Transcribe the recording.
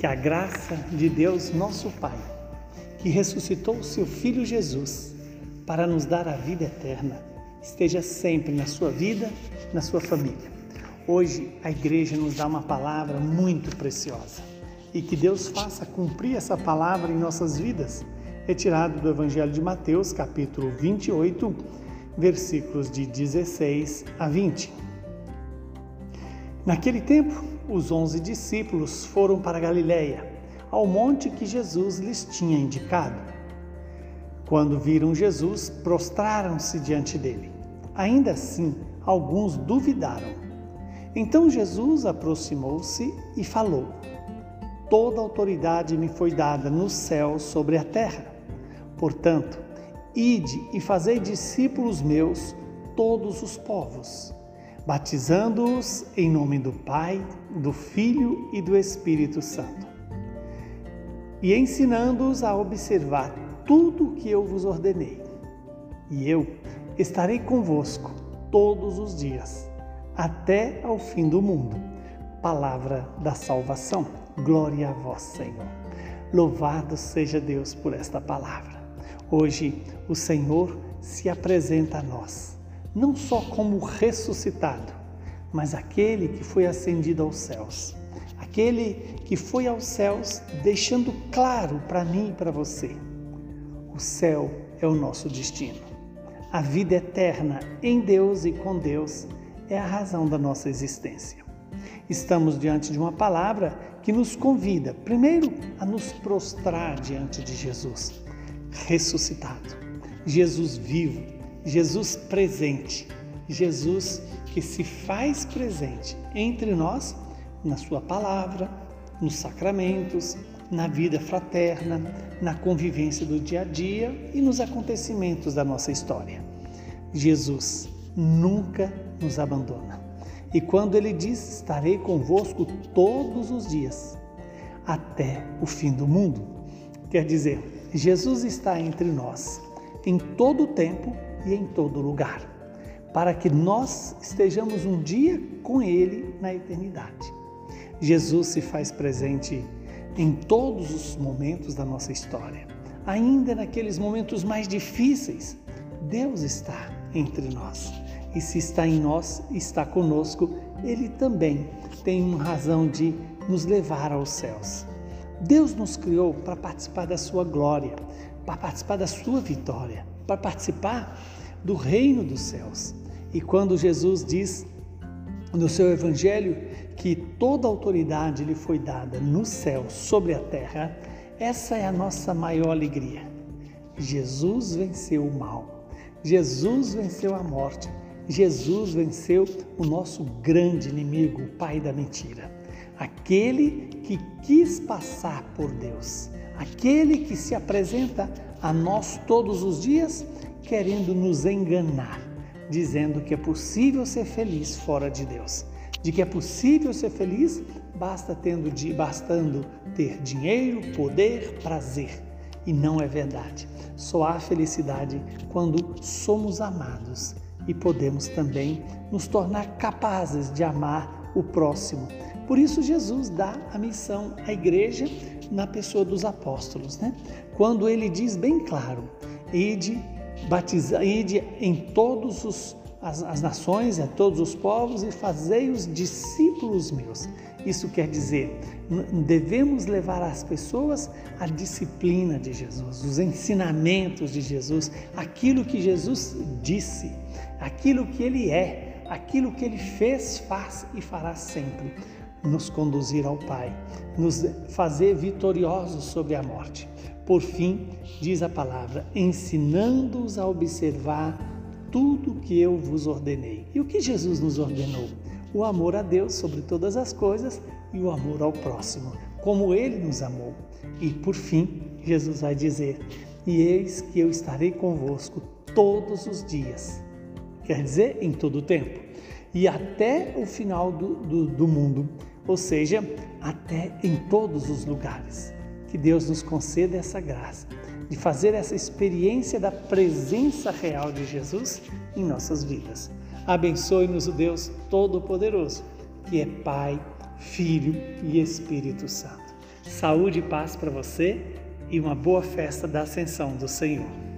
Que a graça de Deus, nosso Pai, que ressuscitou o seu Filho Jesus para nos dar a vida eterna, esteja sempre na sua vida, na sua família. Hoje a igreja nos dá uma palavra muito preciosa e que Deus faça cumprir essa palavra em nossas vidas. Retirado do Evangelho de Mateus, capítulo 28, versículos de 16 a 20. Naquele tempo, os onze discípulos foram para Galiléia, ao monte que Jesus lhes tinha indicado. Quando viram Jesus, prostraram-se diante dele. Ainda assim, alguns duvidaram. Então Jesus aproximou-se e falou: Toda autoridade me foi dada no céu sobre a terra. Portanto, ide e fazei discípulos meus todos os povos batizando-os em nome do Pai, do Filho e do Espírito Santo, e ensinando-os a observar tudo o que eu vos ordenei. E eu estarei convosco todos os dias, até ao fim do mundo. Palavra da salvação. Glória a vós, Senhor. Louvado seja Deus por esta palavra. Hoje o Senhor se apresenta a nós não só como ressuscitado, mas aquele que foi ascendido aos céus. Aquele que foi aos céus, deixando claro para mim e para você: o céu é o nosso destino. A vida eterna em Deus e com Deus é a razão da nossa existência. Estamos diante de uma palavra que nos convida, primeiro, a nos prostrar diante de Jesus, ressuscitado, Jesus vivo, Jesus presente, Jesus que se faz presente entre nós na Sua palavra, nos sacramentos, na vida fraterna, na convivência do dia a dia e nos acontecimentos da nossa história. Jesus nunca nos abandona. E quando ele diz: Estarei convosco todos os dias, até o fim do mundo, quer dizer, Jesus está entre nós em todo o tempo e em todo lugar, para que nós estejamos um dia com Ele na eternidade. Jesus se faz presente em todos os momentos da nossa história, ainda naqueles momentos mais difíceis. Deus está entre nós. E se está em nós, está conosco, Ele também tem uma razão de nos levar aos céus. Deus nos criou para participar da Sua glória, para participar da Sua vitória para participar do reino dos céus. E quando Jesus diz no seu evangelho que toda autoridade lhe foi dada no céu, sobre a terra, essa é a nossa maior alegria. Jesus venceu o mal. Jesus venceu a morte. Jesus venceu o nosso grande inimigo, o pai da mentira. Aquele que quis passar por Deus, aquele que se apresenta a nós todos os dias, querendo nos enganar, dizendo que é possível ser feliz fora de Deus, de que é possível ser feliz basta tendo de, bastando ter dinheiro, poder, prazer. E não é verdade. Só há felicidade quando somos amados e podemos também nos tornar capazes de amar o próximo. Por isso Jesus dá a missão à igreja na pessoa dos apóstolos, né? Quando ele diz bem claro: ide, batiza, ide em todos os as, as nações, a todos os povos e fazei os discípulos meus. Isso quer dizer, devemos levar as pessoas a disciplina de Jesus, os ensinamentos de Jesus, aquilo que Jesus disse, aquilo que ele é, aquilo que ele fez, faz e fará sempre nos conduzir ao Pai, nos fazer vitoriosos sobre a morte. Por fim, diz a palavra, ensinando-os a observar tudo que eu vos ordenei. E o que Jesus nos ordenou? O amor a Deus sobre todas as coisas e o amor ao próximo, como ele nos amou. E por fim, Jesus vai dizer: E eis que eu estarei convosco todos os dias. Quer dizer, em todo o tempo. E até o final do, do, do mundo ou seja, até em todos os lugares. Que Deus nos conceda essa graça de fazer essa experiência da presença real de Jesus em nossas vidas. Abençoe-nos o Deus Todo-Poderoso, que é Pai, Filho e Espírito Santo. Saúde e paz para você e uma boa festa da Ascensão do Senhor.